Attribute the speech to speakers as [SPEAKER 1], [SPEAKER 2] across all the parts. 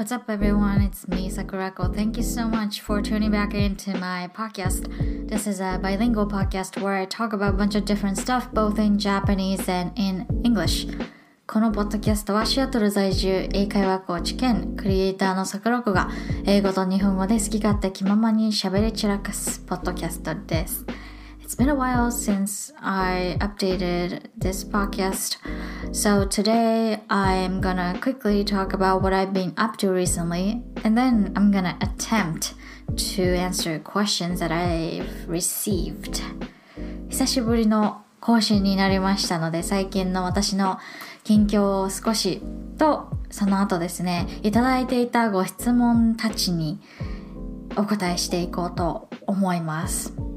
[SPEAKER 1] What's up, everyone? It's me, Sakurako. Thank you so much for tuning back into my podcast. This is a bilingual podcast where I talk about a bunch of different stuff, both in Japanese and in English. このポッドキャストはシアトル在住英会話コーチ兼クリエイターの桜子が英語と日本語で好き勝手気ままに喋り散らかすポッドキャストです。It's been a while since I updated this podcast. So today I'm gonna quickly talk about what I've been up to recently and then I'm gonna attempt to answer questions that I've received. 久しぶりの更新になりましたので最近の私の近況を少しとその後ですねいただいていたご質問たちにお答えしていこうと思います。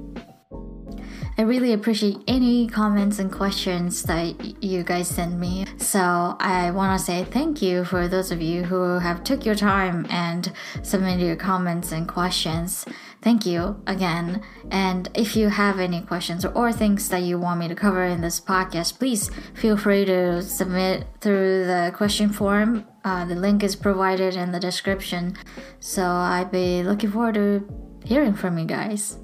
[SPEAKER 1] I really appreciate any comments and questions that you guys send me. So I want to say thank you for those of you who have took your time and submitted your comments and questions. Thank you again. And if you have any questions or things that you want me to cover in this podcast, please feel free to submit through the question form. Uh, the link is provided in the description. So I'd be looking forward to hearing from you guys.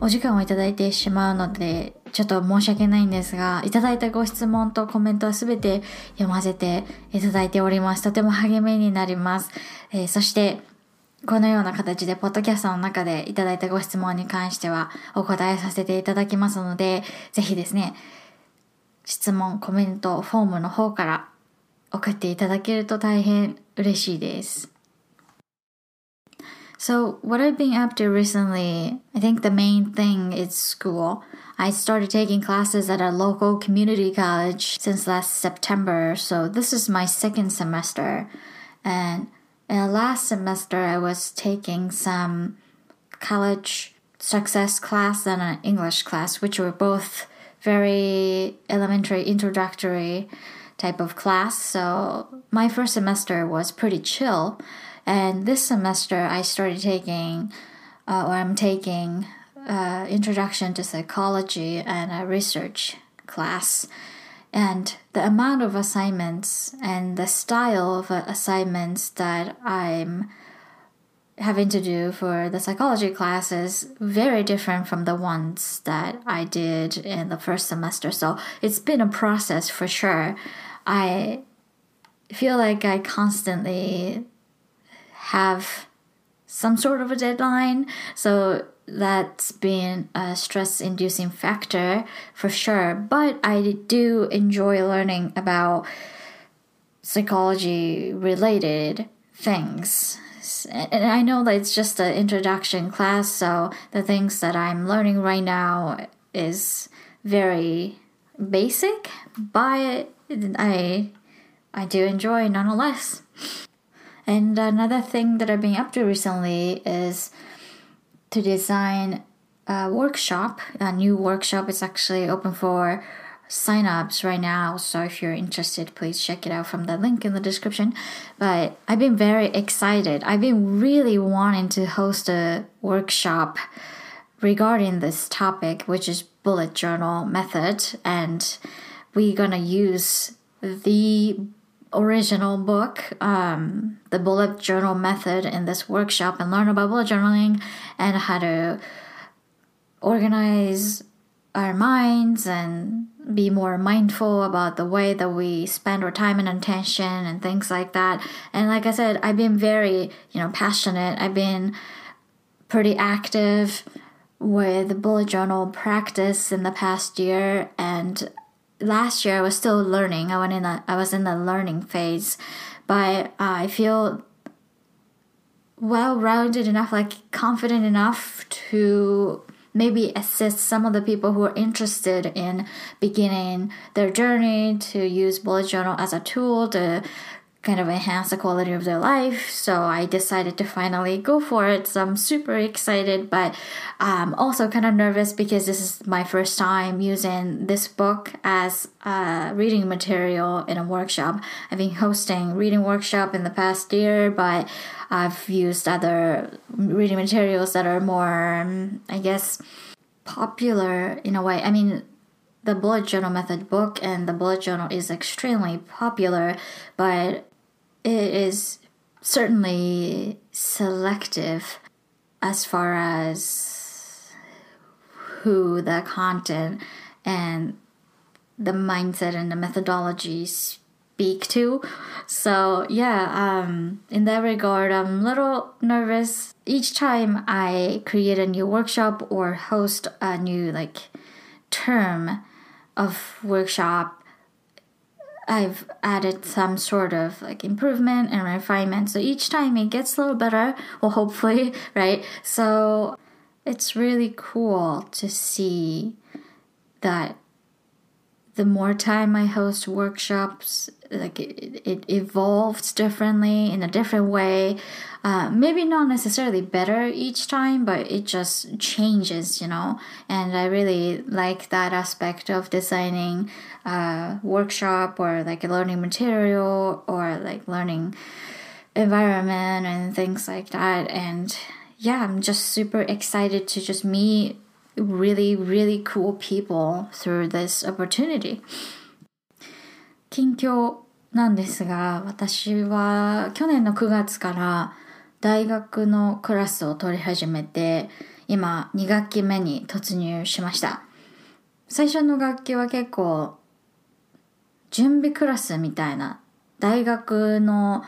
[SPEAKER 1] お時間をいただいてしまうので、ちょっと申し訳ないんですが、いただいたご質問とコメントはすべて読ませていただいております。とても励みになります。えー、そして、このような形で、ポッドキャストの中でいただいたご質問に関してはお答えさせていただきますので、ぜひですね、質問、コメント、フォームの方から送っていただけると大変嬉しいです。So, what I've been up to recently, I think the main thing is school. I started taking classes at a local community college since last September, so this is my second semester. And in the last semester, I was taking some college success class and an English class, which were both very elementary, introductory type of class. So, my first semester was pretty chill and this semester, I started taking, uh, or I'm taking, uh, Introduction to Psychology and a research class. And the amount of assignments and the style of assignments that I'm having to do for the psychology class is very different from the ones that I did in the first semester. So it's been a process for sure. I feel like I constantly have some sort of a deadline. So that's been a stress inducing factor for sure. But I do enjoy learning about psychology related things. And I know that it's just an introduction class, so the things that I'm learning right now is very basic, but I I do enjoy nonetheless. And another thing that I've been up to recently is to design a workshop. A new workshop. Is actually open for sign-ups right now. So if you're interested please check it out from the link in the description. But i've been very excited. I've been really wanting to host a workshop regarding this topic which is bullet journal method. And we're gonna use the original book, um, the bullet journal method, in this workshop and learn about bullet journaling and how to organize our minds and be more mindful about the way that we spend our time and attention and things like that. And like I said, I've been very, you know, passionate. I've been pretty active with bullet journal practice in the past year and last year I was still learning. I went in a, I was in the learning phase, but I feel well rounded enough, like confident enough to maybe assist some of the people who are interested in beginning their journey to use bullet journal as a tool to kind of enhance the quality of their life. So I decided to finally go for it. So I'm super excited, but um, also kind of nervous because this is my first time using this book as a reading material in a workshop. I've been hosting reading workshop in the past year, but I've used other reading materials that are more, um, I guess, popular in a way. I mean, the bullet journal method book and the bullet journal is extremely popular, but it is certainly selective as far as who the content and the mindset and the methodology speak to. So yeah, um, in that regard, I'm a little nervous each time I create a new workshop or host a new like term of workshop. I've added some sort of like improvement and refinement. So each time it gets a little better, well, hopefully, right? So it's really cool to see that the more time I host workshops, like it, it evolves differently in a different way. Uh, maybe not necessarily better each time, but it just changes, you know. And I really like that aspect of designing a workshop or like a learning material or like learning environment and things like that. And yeah, I'm just super excited to just meet really, really cool people through this opportunity. 近況なんですが、私は去年の9月から大学のクラスを取り始めて、今2学期目に突入しました。最初の学期は結構準備クラスみたいな大学の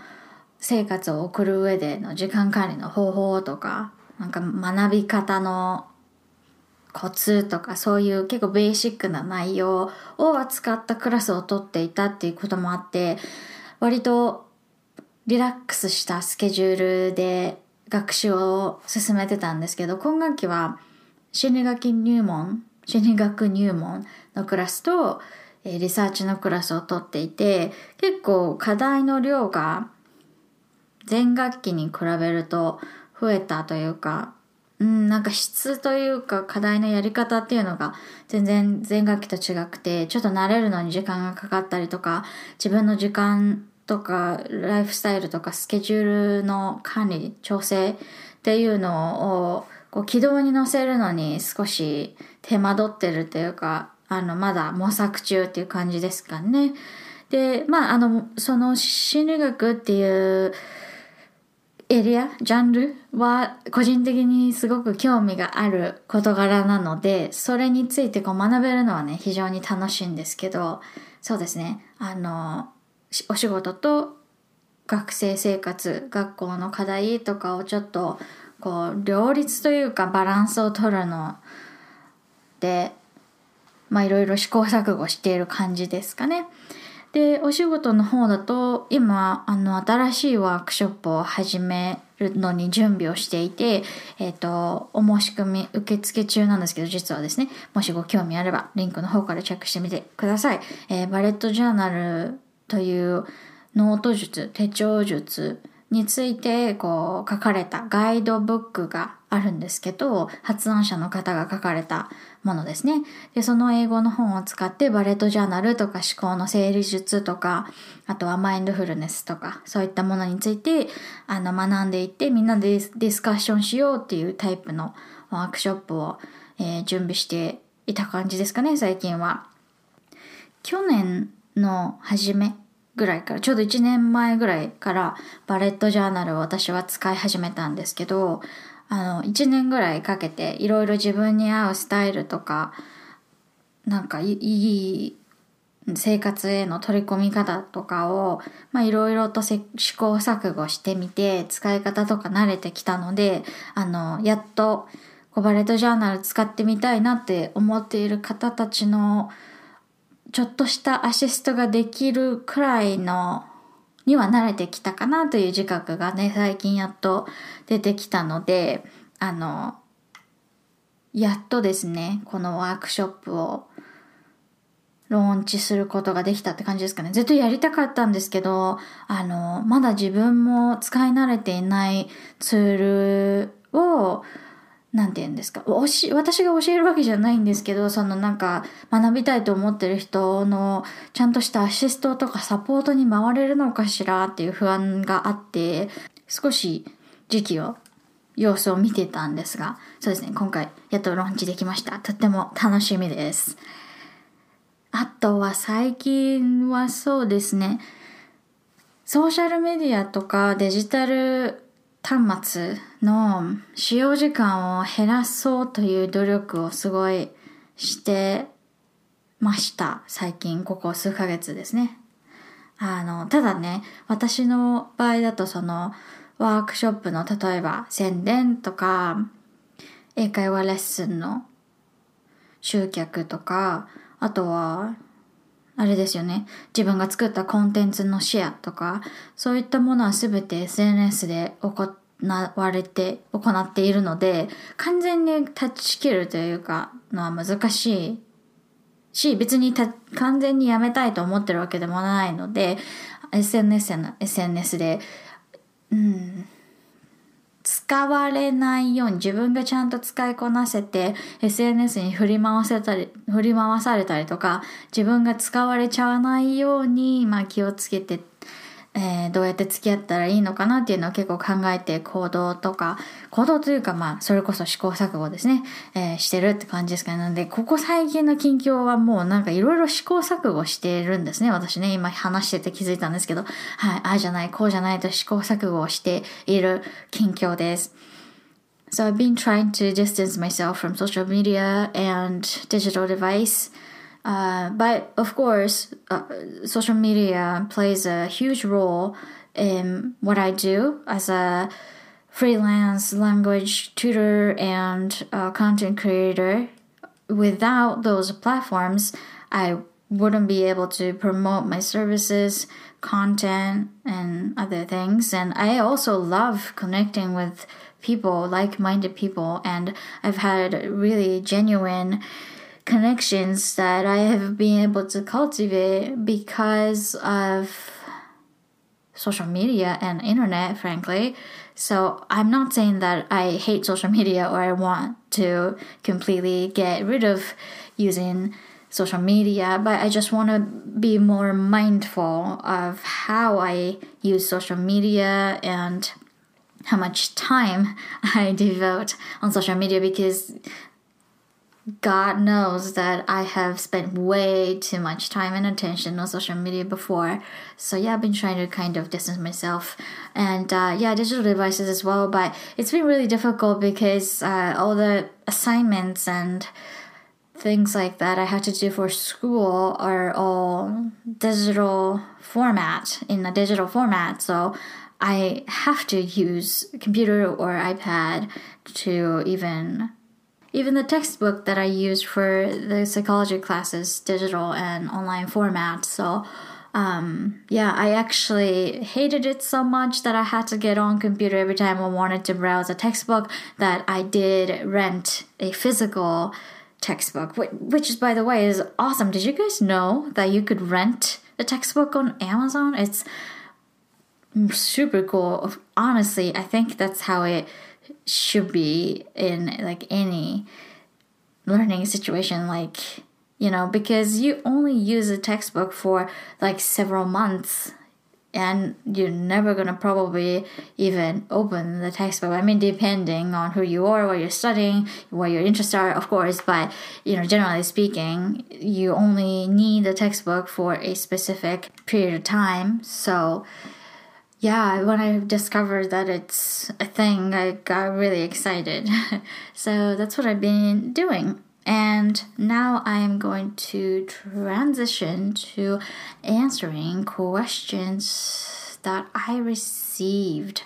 [SPEAKER 1] 生活を送る上での時間管理の方法とか、なんか学び方のコツとかそういう結構ベーシックな内容を扱ったクラスを取っていたっていうこともあって割とリラックスしたスケジュールで学習を進めてたんですけど今学期は心理学入門心理学入門のクラスとリサーチのクラスを取っていて結構課題の量が前学期に比べると増えたというかうん、なんか質というか課題のやり方っていうのが全然前学期と違くて、ちょっと慣れるのに時間がかかったりとか、自分の時間とかライフスタイルとかスケジュールの管理、調整っていうのをこう軌道に乗せるのに少し手間取ってるというか、あの、まだ模索中っていう感じですかね。で、まあ、あの、その心理学っていうエリア、ジャンルは個人的にすごく興味がある事柄なので、それについてこう学べるのはね、非常に楽しいんですけど、そうですね、あの、お仕事と学生生活、学校の課題とかをちょっとこう両立というかバランスを取るので、まあいろいろ試行錯誤している感じですかね。で、お仕事の方だと、今、あの、新しいワークショップを始めるのに準備をしていて、えっ、ー、と、お申し込み受付中なんですけど、実はですね、もしご興味あれば、リンクの方からチェックしてみてください。えー、バレットジャーナルというノート術、手帳術について、こう、書かれたガイドブックがあるんですけど、発案者の方が書かれたものですね。で、その英語の本を使ってバレットジャーナルとか思考の整理術とか、あとはマインドフルネスとか、そういったものについて、あの、学んでいって、みんなでディスカッションしようっていうタイプのワークショップを、えー、準備していた感じですかね、最近は。去年の初めぐらいから、ちょうど1年前ぐらいからバレットジャーナルを私は使い始めたんですけど、あの、1年ぐらいかけていろいろ自分に合うスタイルとか、なんかいい生活への取り込み方とかを、まあいろいろと試行錯誤してみて、使い方とか慣れてきたので、あの、やっと、コバレットジャーナル使ってみたいなって思っている方たちの、ちょっとしたアシストができるくらいのには慣れてきたかなという自覚がね、最近やっと出てきたので、あの、やっとですね、このワークショップをローンチすることができたって感じですかね。ずっとやりたかったんですけど、あの、まだ自分も使い慣れていないツールをなんて言うんですか？私が教えるわけじゃないんですけどそのなんか学びたいと思ってる人のちゃんとしたアシストとかサポートに回れるのかしらっていう不安があって少し時期を様子を見てたんですがそうですね今回やっとローンチできました。とっても楽しみです。あとは最近はそうですね。ソーシャルメディアとかデジタル端末の使用時間を減らそうという努力をすごいしてました。最近、ここ数ヶ月ですね。あの、ただね、私の場合だとその、ワークショップの例えば宣伝とか、英会話レッスンの集客とか、あとは、あれですよね。自分が作ったコンテンツのシェアとか、そういったものはすべて SNS で行われて、行っているので、完全に断ち切るというか、のは難しいし、別に完全にやめたいと思ってるわけでもないので、SNS や SNS で、うん、使われないように自分がちゃんと使いこなせて SNS に振り回せたり、振り回されたりとか自分が使われちゃわないように、まあ、気をつけてえー、どうやって付き合ったらいいのかなっていうのを結構考えて行動とか、行動というかまあ、それこそ試行錯誤ですね、えー、してるって感じですかね。なんで、ここ最近の近況はもうなんかいろいろ試行錯誤してるんですね。私ね、今話してて気づいたんですけど、はい、ああじゃない、こうじゃないと試行錯誤をしている近況です。So I've been trying to distance myself from social media and digital device. Uh, but of course, uh, social media plays a huge role in what I do as a freelance language tutor and content creator. Without those platforms, I wouldn't be able to promote my services, content, and other things. And I also love connecting with people, like minded people, and I've had really genuine connections that I have been able to cultivate because of social media and internet, frankly. So I'm not saying that I hate social media or I want to completely get rid of using social media, but I just want to be more mindful of how I use social media and how much time I devote on social media because God knows that I have spent way too much time and attention on social media before. So yeah, I've been trying to kind of distance myself and uh, yeah, digital devices as well. But it's been really difficult because uh, all the assignments and things like that I had to do for school are all digital format in a digital format. So I have to use computer or iPad to even even the textbook that I used for the psychology classes, digital and online format. So, um, yeah, I actually hated it so much that I had to get on computer every time I wanted to browse a textbook that I did rent a physical textbook, which is, by the way, is awesome. Did you guys know that you could rent a textbook on Amazon? It's super cool. Honestly, I think that's how it should be in like any learning situation like you know because you only use a textbook for like several months and you're never gonna probably even open the textbook. I mean, depending on who you are, what you're studying, what your interests are, of course. But you know, generally speaking, you only need the textbook for a specific period of time. So yeah, when I discovered that it's a thing, I got really excited. so that's what I've been doing. And now I am going to transition to answering questions that I received.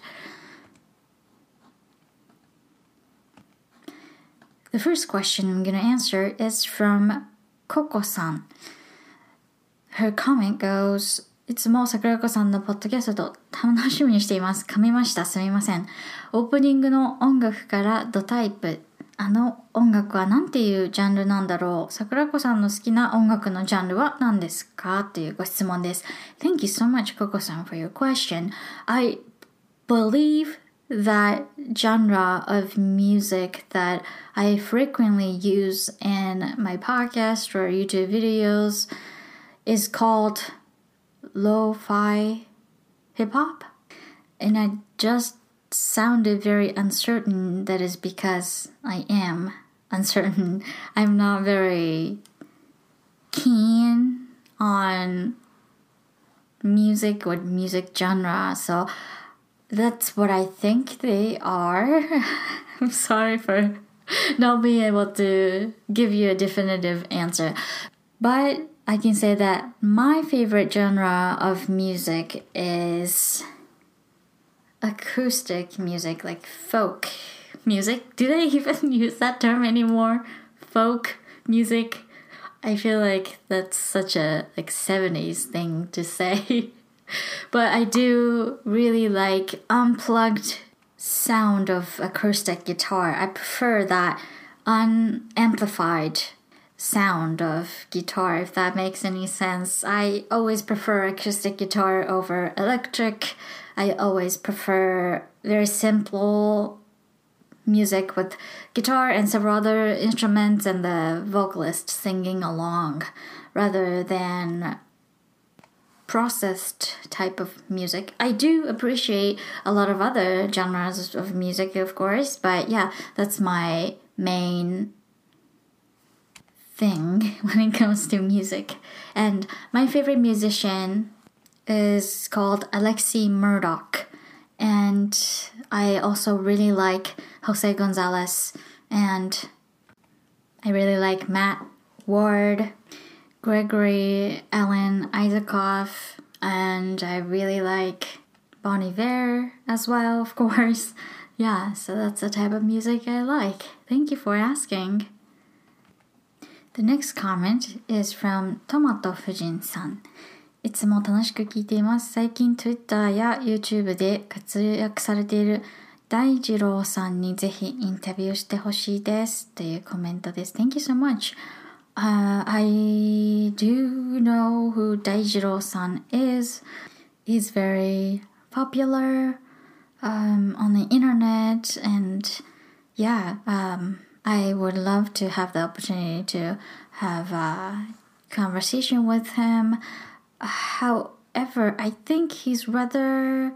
[SPEAKER 1] The first question I'm going to answer is from Coco san. Her comment goes, いつも桜子さんのポッドキャスト楽しみにしています。噛みました。すみません。オープニングの音楽からドタイプ。あの音楽は何ていうジャンルなんだろう桜子さんの好きな音楽のジャンルは何ですかというご質問です。Thank you so much, Coco さん for your question. I believe that genre of music that I frequently use in my podcast or YouTube videos is called lo-fi hip hop. And I just sounded very uncertain. That is because I am uncertain. I'm not very keen on music or music genre. So that's what I think they are. I'm sorry for not being able to give you a definitive answer. But I can say that my favorite genre of music is acoustic music, like folk music. Do they even use that term anymore? Folk music. I feel like that's such a like 70s thing to say. but I do really like unplugged sound of acoustic guitar. I prefer that unamplified sound of guitar if that makes any sense. I always prefer acoustic guitar over electric. I always prefer very simple music with guitar and several other instruments and the vocalist singing along rather than processed type of music. I do appreciate a lot of other genres of music, of course, but yeah, that's my main thing when it comes to music. And my favorite musician is called Alexi Murdoch. And I also really like Jose Gonzalez and I really like Matt Ward, Gregory Alan Isakov, and I really like Bon Iver as well, of course. Yeah, so that's the type of music I like. Thank you for asking. The next comment is from Tomato Fujin-san. いつも楽しく聞いています。最近 Twitter や YouTube で活躍されている大二郎さんにぜひインタビューしてほしいです。というコメントです。Thank you so much. Uh, I do know who 大二郎さん is. He's very popular um, on the internet and yeah, um, I would love to have the opportunity to have a conversation with him. However, I think he's rather,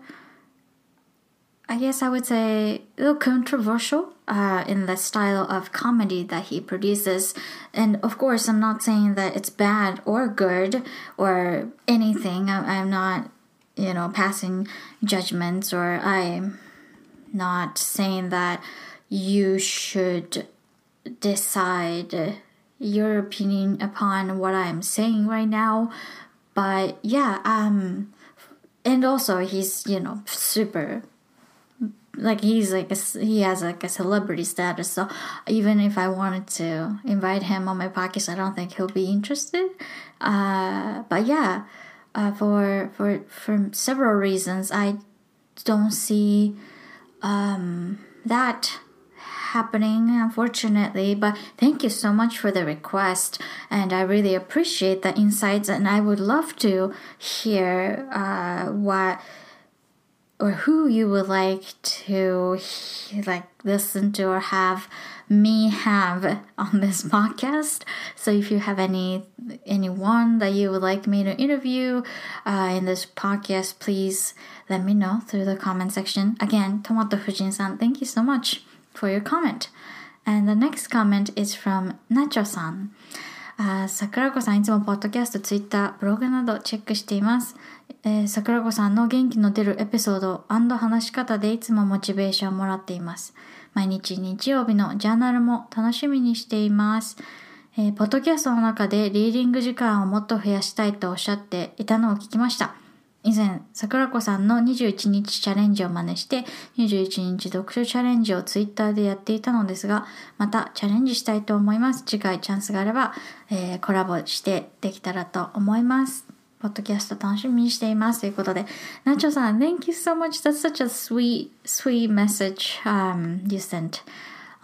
[SPEAKER 1] I guess I would say, a little controversial uh, in the style of comedy that he produces. And of course, I'm not saying that it's bad or good or anything. I, I'm not, you know, passing judgments or I'm not saying that you should decide your opinion upon what I'm saying right now. But yeah, um, and also he's you know super like he's like a, he has like a celebrity status. So even if i wanted to invite him on my podcast i don't think he'll be interested. Uh, but yeah uh, for for for several reasons i don't see um, that happening, unfortunately. But thank you so much for the request, and I really appreciate the insights. And I would love to hear uh, what or who you would like to like listen to or have me have on this podcast so if you have any anyone that you would like me to interview uh, in this podcast please let me know through the comment section again tomato fujin-san thank you so much for your comment. And the next comment is from Nacho-san. あ桜子さんいつもポッドキャスト、ツイッター、ブログなどチェックしています。えー、桜子さんの元気の出るエピソード話し方でいつもモチベーションをもらっています。毎日日曜日のジャーナルも楽しみにしています。えー、ポッドキャストの中でリーディング時間をもっと増やしたいとおっしゃっていたのを聞きました。以前、桜子さんの21日チャレンジを真似して、21日読書チャレンジをツイッターでやっていたのですが、またチャレンジしたいと思います。次回チャンスがあれば、えー、コラボしてできたらと思います。ポッドキャスト楽しみにしています。ということで、ナチョさん、Thank you so much. That's such a sweet, sweet message、um, you sent.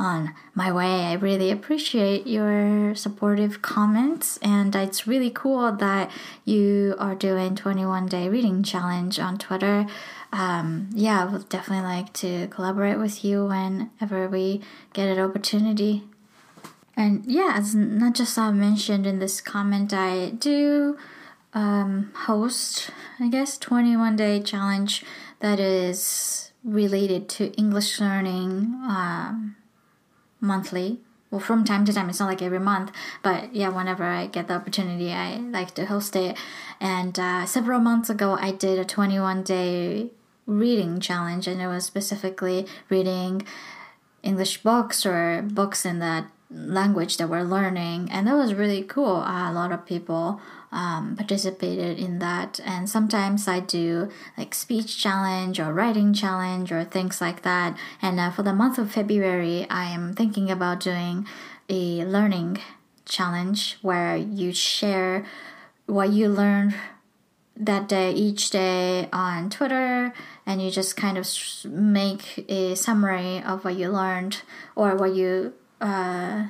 [SPEAKER 1] On my way. I really appreciate your supportive comments, and it's really cool that you are doing 21 day reading challenge on Twitter. Um, yeah, I would definitely like to collaborate with you whenever we get an opportunity. And yeah, as not just I mentioned in this comment, I do um, host, I guess, 21 day challenge that is related to English learning. Um, monthly. Well from time to time it's not like every month but yeah whenever i get the opportunity i like to host it. And uh, several months ago i did a 21 day reading challenge and it was specifically reading english books or books in that language that we're learning and that was really cool. Uh, a lot of people um, participated in that and sometimes i do like speech challenge or writing challenge or things like that. And uh, for the month of february i am thinking about doing a learning challenge where you share what you learned that day each day on twitter and you just kind of make a summary of what you learned or what you uh,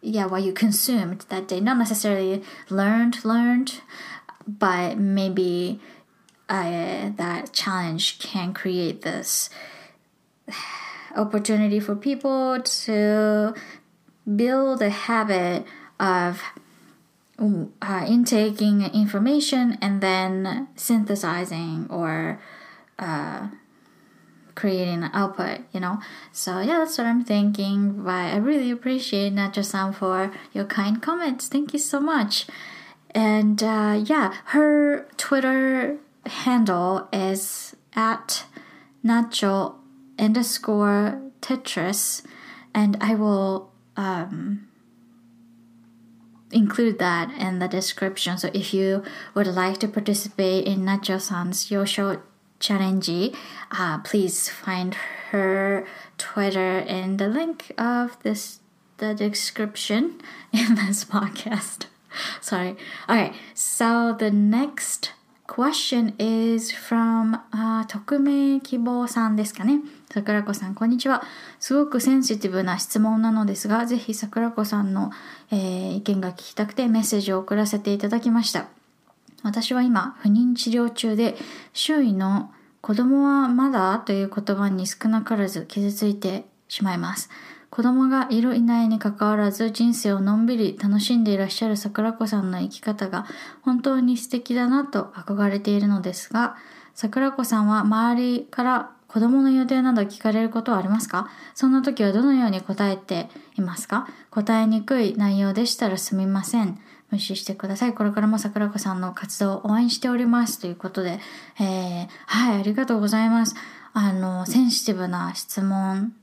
[SPEAKER 1] yeah what you consumed that day. Not necessarily learned learned but maybe uh, that challenge can create this opportunity for people to build a habit of uh, intaking information and then synthesizing or uh, creating an output, you know. So yeah, that's what I'm thinking. But I really appreciate Nacho-san for your kind comments. Thank you so much. And uh, yeah, her Twitter handle is at Nacho underscore Tetris, and I will um, include that in the description. So if you would like to participate in Nacho-san's Yosho challenge, uh, please find her Twitter in the link of this the description in this podcast. Sorry. Okay, so the next question is from、uh, 匿名希望さんですかね。桜子さん、こんにちは。すごくセンシティブな質問なのですが、ぜひ桜子さんの、えー、意見が聞きたくてメッセージを送らせていただきました。私は今、不妊治療中で、周囲の子供はまだという言葉に少なからず傷ついてしまいます。子供がいるいないにかかわらず人生をのんびり楽しんでいらっしゃる桜子さんの生き方が本当に素敵だなと憧れているのですが、桜子さんは周りから子供の予定など聞かれることはありますか？そんな時はどのように答えていますか？答えにくい内容でしたらすみません。無視してください。これからも桜子さんの活動を応援しております。ということで、えー、はい、ありがとうございます。あの、センシティブな質問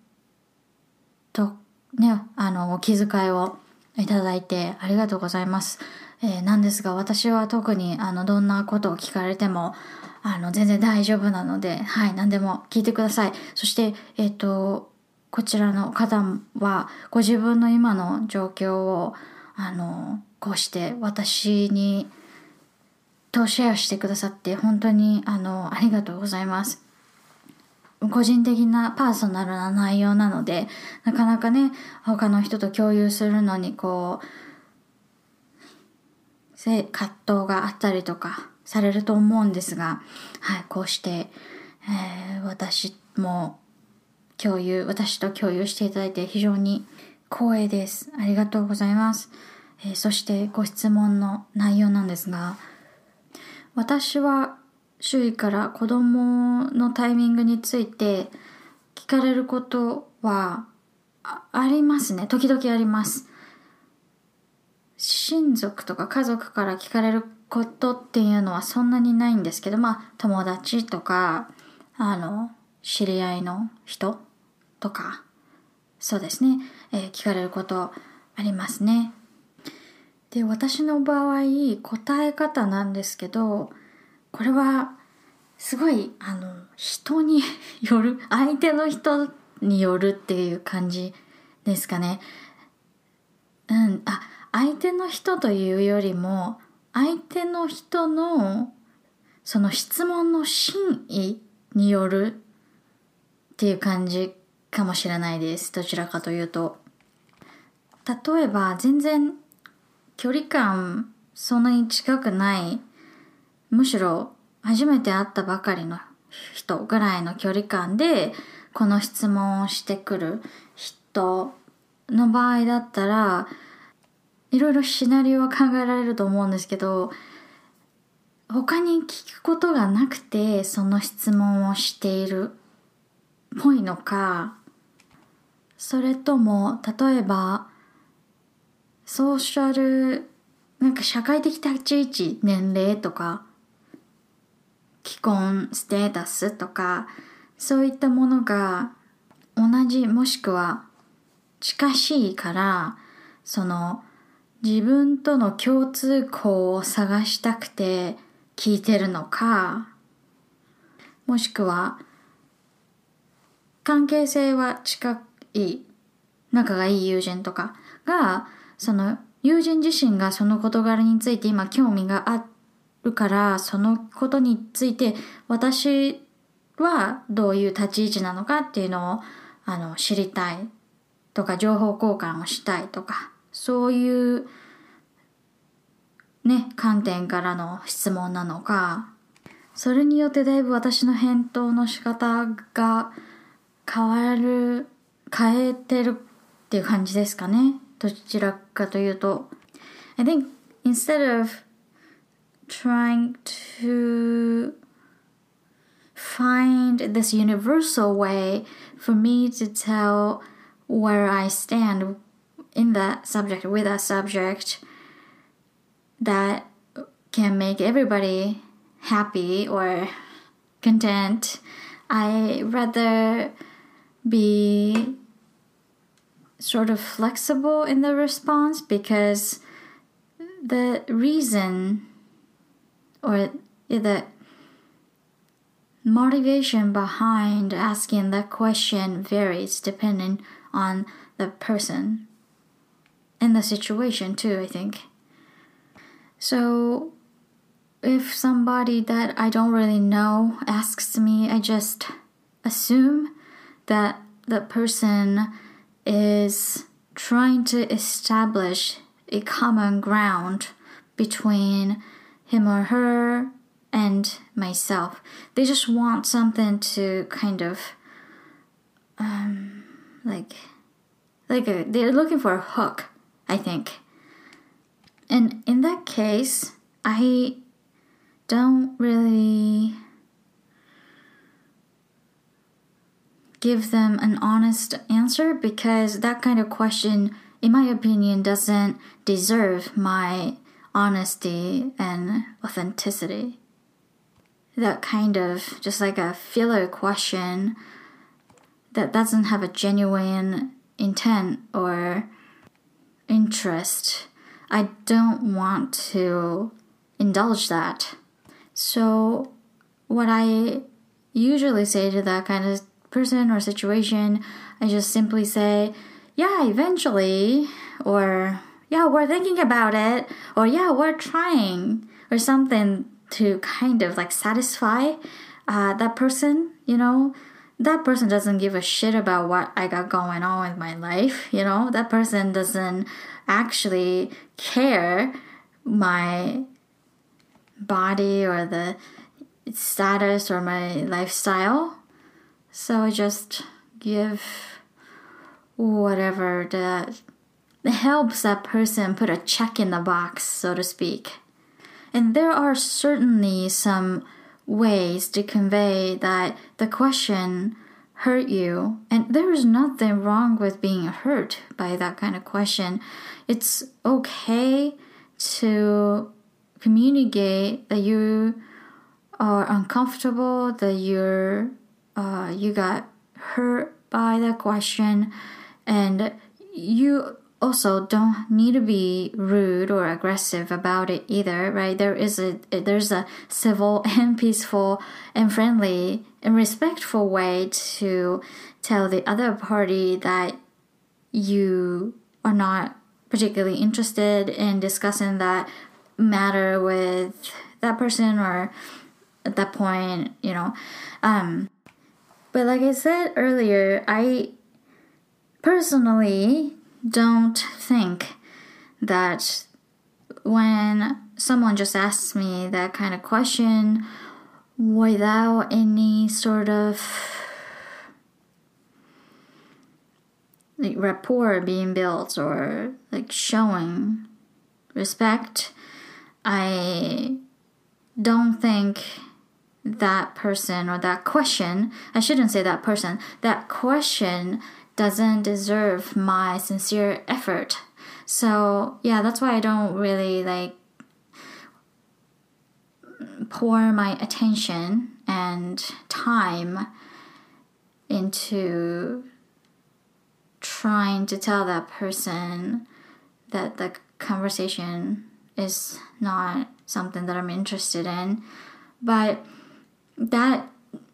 [SPEAKER 1] と、ね、あの、お気遣いをいただいてありがとうございます。えー、なんですが、私は特に、あの、どんなことを聞かれても、あの、全然大丈夫なので、はい、何でも聞いてください。そして、えっ、ー、と、こちらの方は、ご自分の今の状況を、あの、こうして私にとシェアしてくださって本当にあのありがとうございます。個人的なパーソナルな内容なのでなかなかね他の人と共有するのにこう葛藤があったりとかされると思うんですが、はい、こうして、えー、私も共有私と共有していただいて非常に光栄です。ありがとうございます。えー、そしてご質問の内容なんですが私は周囲から子供のタイミングについて聞かれることはありますね。時々あります。親族とか家族から聞かれることっていうのはそんなにないんですけどまあ友達とかあの知り合いの人とかそうですね、えー、聞かれることありますね。で私の場合答え方なんですけどこれはすごいあの人に よる相手の人によるっていう感じですかね。うん、あ相手の人というよりも相手の人のその質問の真意によるっていう感じかもしれないです。どちらかというと。例えば全然距離感そんなに近くない。むしろ初めて会ったばかりの人ぐらいの距離感でこの質問をしてくる人の場合だったらいろいろシナリオは考えられると思うんですけど他に聞くことがなくてその質問をしているっぽいのかそれとも例えばソーシャルなんか社会的立ち位置年齢とか既婚ステータスとかそういったものが同じもしくは近しいからその自分との共通項を探したくて聞いてるのかもしくは関係性は近い仲がいい友人とかがその友人自身がその事柄について今興味があるからそのことについて私はどういう立ち位置なのかっていうのをあの知りたいとか情報交換をしたいとかそういうね観点からの質問なのかそれによってだいぶ私の返答の仕方が変わる変えてるっていう感じですかね。どちらかというと I think instead of trying to find this universal way for me to tell where I stand in that subject with that subject that can make everybody happy or content. I rather be sort of flexible in the response because the reason or the motivation behind asking that question varies depending on the person and the situation too i think. So if somebody that i don't really know asks me i just assume that the person is trying to establish a common ground between him or her and myself. They just want something to kind of um like like a, they're looking for a hook, I think. And in that case, I don't really give them an honest answer because that kind of question, in my opinion, doesn't deserve my honesty and authenticity. That kind of just like a filler question that doesn't have a genuine intent or interest. I don't want to indulge that. So, what I usually say to that kind of person or situation, I just simply say, yeah, eventually, or yeah, we're thinking about it, or yeah, we're trying, or something to kind of like satisfy uh, that person, you know. That person doesn't give a shit about what I got going on with my life, you know. That person doesn't actually care my body or the status or my lifestyle so I just give whatever that helps that person put a check in the box, so to speak. And there are certainly some ways to convey that the question hurt you, and there is nothing wrong with being hurt by that kind of question. It's okay to communicate that you are uncomfortable, that you're uh, you got hurt by the question and you also don't need to be rude or aggressive about it either right? There is a there's a civil and peaceful and friendly and respectful way to tell the other party that you are not particularly interested in discussing that matter with that person or at that point you know um but like I said earlier, I personally don't think that when someone just asks me that kind of question without any sort of like rapport being built or like showing respect, I don't think that person or that question, I shouldn't say that person, that question doesn't deserve my sincere effort. So, yeah, that's why I don't really like pour my attention and time into trying to tell that person that the conversation is not something that I'm interested in. But that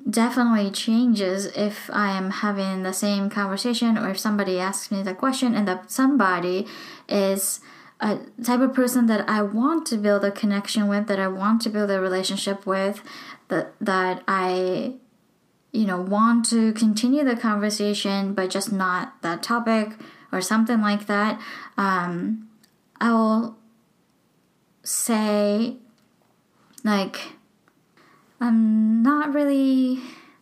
[SPEAKER 1] definitely changes if I am having the same conversation or if somebody asks me the question and that somebody is a type of person that I want to build a connection with, that I want to build a relationship with, that that I you know want to continue the conversation but just not that topic or something like that. Um, I will say like I'm not really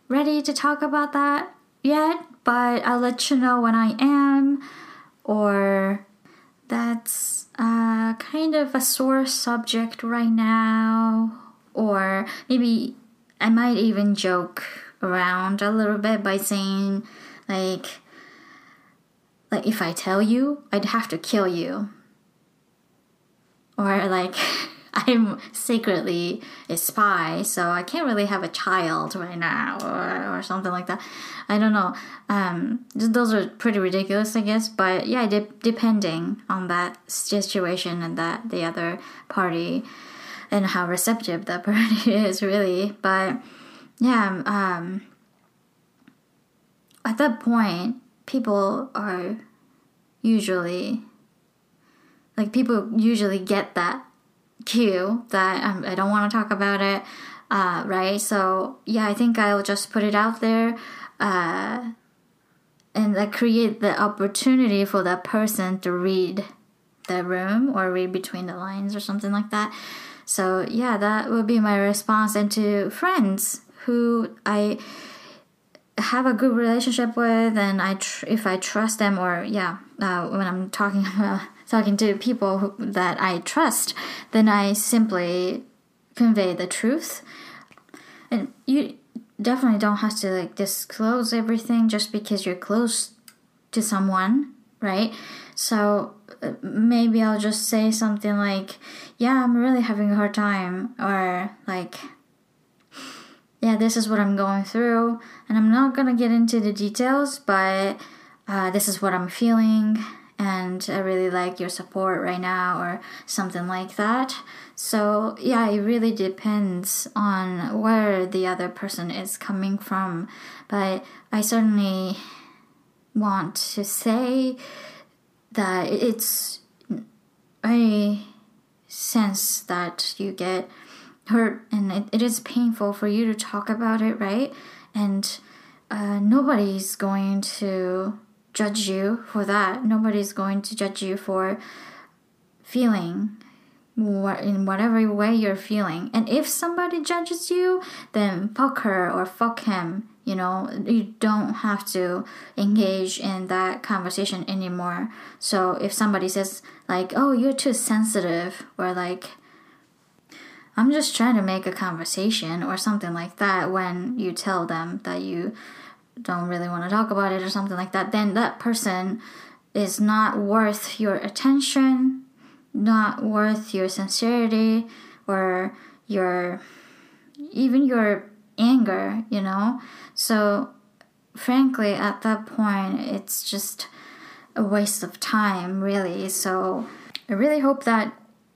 [SPEAKER 1] ready to talk about that yet, but I'll let you know when I am, or that's uh, kind of a sore subject right now, or maybe I might even joke around a little bit by saying, like, like if I tell you, I'd have to kill you. Or like I'm secretly a spy, so I can't really have a child right now or, or something like that. I don't know. Um, those are pretty ridiculous, I guess. But yeah, de- depending on that situation and that the other party and how receptive that party is, really. But yeah, um, at that point, people are usually like people usually get that cue that um, I don't want to talk about it, uh, right? So yeah, I think I'll just put it out there, uh, and that create the opportunity for that person to read the room or read between the lines or something like that. So yeah, that would be my response. And to friends who I have a good relationship with, and I tr- if I trust them, or yeah, uh, when I'm talking about talking to people who, that I trust, then I simply convey the truth. And you definitely don't have to like disclose everything just because you're close to someone, right? So uh, maybe I'll just say something like, "Yeah, I'm really having a hard time," or like, "Yeah, this is what I'm going through," and I'm not gonna get into the details, but uh, this is what I'm feeling and I really like your support right now, or something like that. So, yeah, it really depends on where the other person is coming from. But I certainly want to say that it's a sense that you get hurt and it, it is painful for you to talk about it, right? And uh, nobody's going to judge you for that. Nobody's going to judge you for feeling in whatever way you're feeling. And if somebody judges you, then fuck her or fuck him. You know, you don't have to engage in that conversation anymore. So if somebody says, like, oh, you're too sensitive, or like, I'm just trying to make a conversation, or something like that, when you tell them that you don't really want to talk about it or something like that, then that person is not worth your attention, not worth your sincerity or your even your anger, you know? So frankly at that point it's just a waste of time really. So I really hope that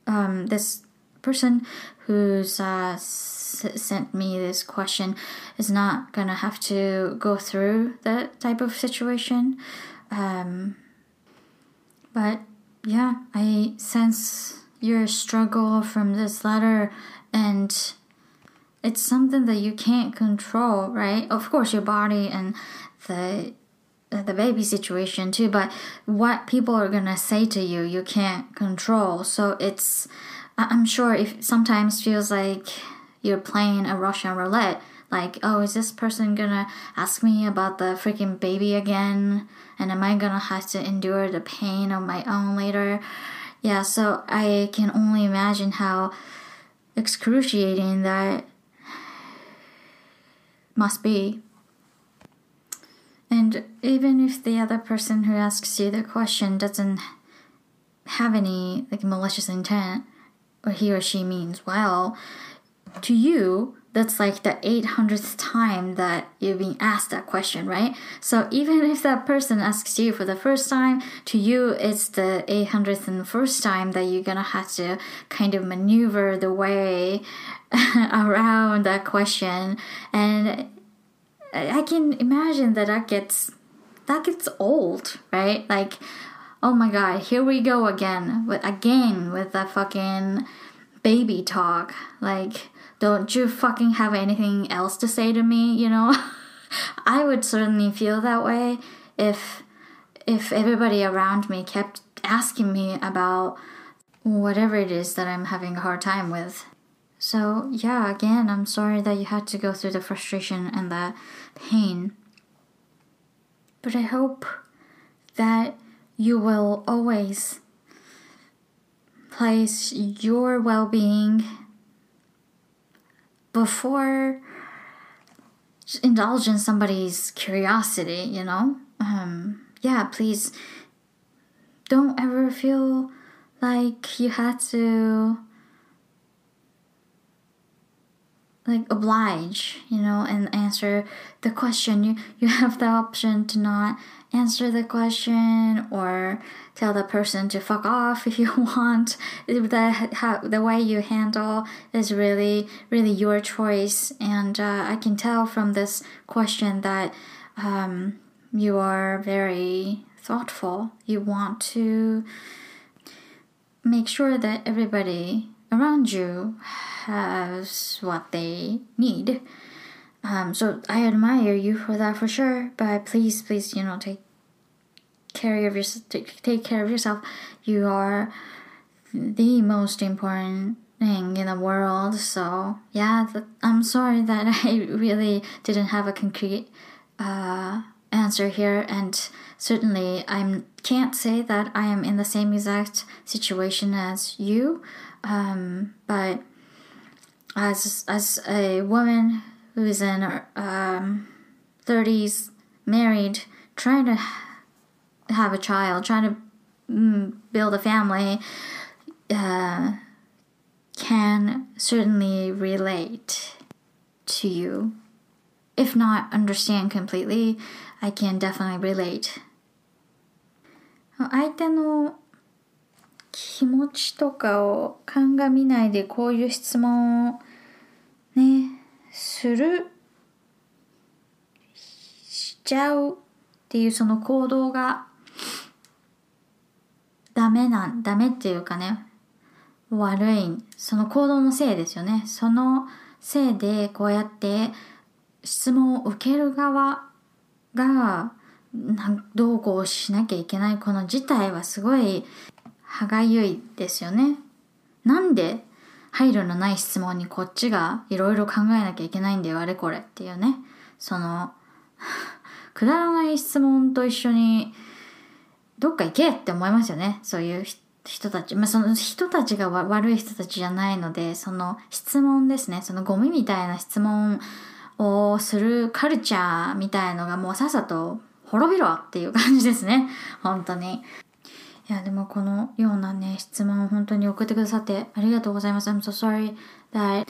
[SPEAKER 1] um, this person who's uh, sent me this question is not gonna have to go through that type of situation. Um, but yeah, I sense your struggle from this letter, and it's something that you can't control, right? Of course, your body and the the baby situation too, but what people are gonna say to you, you can't control. So it's, I'm sure if sometimes feels like you're playing a Russian roulette. Like, oh, is this person gonna ask me about the freaking baby again? And am I gonna have to endure the pain of my own later? Yeah, so I can only imagine how excruciating that must be. And even if the other person who asks you the question doesn't have any like malicious intent, he or she means well, to you, that's like the 800th time that you've been asked that question, right? So even if that person asks you for the first time, to you it's the 800th and first time that you're gonna have to kind of maneuver the way around that question. And I can imagine that that gets that gets old, right? Like, oh my god, here we go again with again with that fucking baby talk. Like don't you fucking have anything else to say to me, you know? I would certainly feel that way if if everybody around me kept asking me about whatever it is that I'm having a hard time with. So, yeah, again, I'm sorry that you had to go through the frustration and the pain. But I hope that you will always place your well being before indulge in somebody's curiosity, you know? Um, yeah, please don't ever feel like you had to like oblige you know and answer the question you you have the option to not answer the question or tell the person to fuck off if you want the how, the way you handle is really really your choice and uh, i can tell from this question that um, you are very thoughtful you want to make sure that everybody around you has what they need. Um, so I admire you for that for sure. But please, please, you know, take care of your take care of yourself. You are the most important thing in the world. So yeah, I'm sorry that I really didn't have a concrete uh, answer here, and certainly I can't say that I am in the same exact situation as you. Um, but as as a woman who is in her um, 30s, married, trying to have a child, trying to mm, build a family, uh, can certainly relate to you. If not understand completely, I can definitely relate. 相手の気持ちとかを鑑みないでこういう質問をね、する、しちゃうっていうその行動が ダメなん、ダメっていうかね、悪い、その行動のせいですよね。そのせいでこうやって質問を受ける側がどうこうしなきゃいけないこの事態はすごい歯がゆいですよね。なんで配慮のない質問にこっちがいろいろ考えなきゃいけないんだよ、あれこれっていうね。その、くだらない質問と一緒にどっか行けって思いますよね。そういう人たち。まあ、その人たちが悪い人たちじゃないので、その質問ですね。そのゴミみたいな質問をするカルチャーみたいのがもうさっさと滅びろっていう感じですね。本当に。いや、でもこのようなね、質問を本当に送ってくださってありがとうございます。I'm so sorry that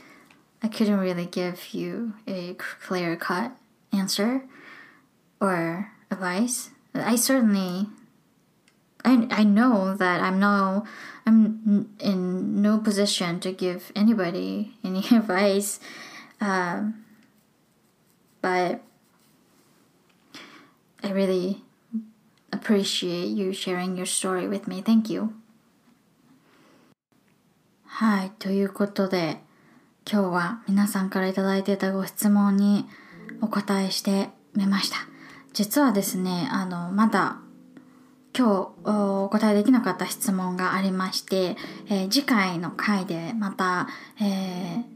[SPEAKER 1] I couldn't really give you a clear cut answer or advice. I certainly I, I know that I'm no I'm in no position to give anybody any advice um, but I really appreciate you sharing your story with me. Thank you. はい、ということで今日は皆さんから頂いてたご質問にお答えしてみました。実はですね、あの、まだ今日お答えできなかった質問がありまして、えー、次回の回でまた、えー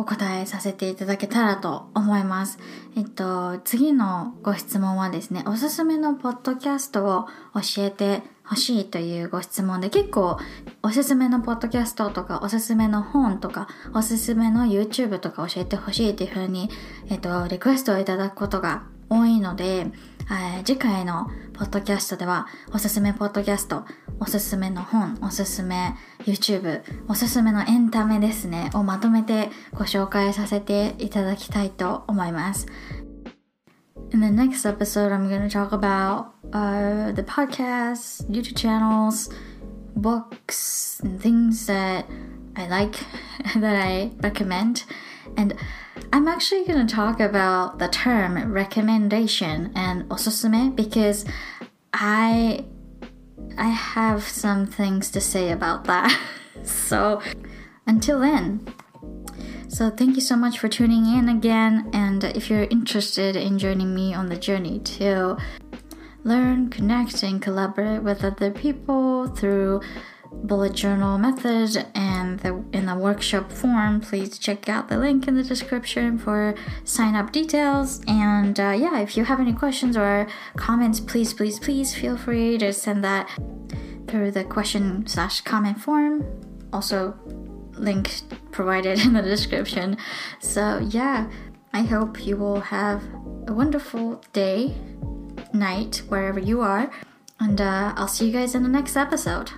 [SPEAKER 1] お答えさせていただけたらと思います。えっと、次のご質問はですね、おすすめのポッドキャストを教えてほしいというご質問で、結構おすすめのポッドキャストとか、おすすめの本とか、おすすめの YouTube とか教えてほしいというふうに、えっと、リクエストをいただくことが多いので、えー、次回のポッドキャストではおすすめポッドキャスト、おすすめの本、おすすめ YouTube、おすすめのエンタメですね、をまとめてご紹介させていただきたいと思います。In the next episode, I'm going to talk about uh, the podcasts, YouTube channels, books, and things that I like, that I recommend. And I'm actually going to talk about the term recommendation and osusume because I I have some things to say about that. so until then, so thank you so much for tuning in again and if you're interested in joining me on the journey to learn, connect and collaborate with other people through bullet journal method and the, in the workshop form, please check out the link in the description for sign up details. And uh, yeah, if you have any questions or comments, please, please, please feel free to send that through the question slash comment form. Also, link provided in the description. So yeah, I hope you will have a wonderful day, night, wherever you are. And uh, I'll see you guys in the next episode.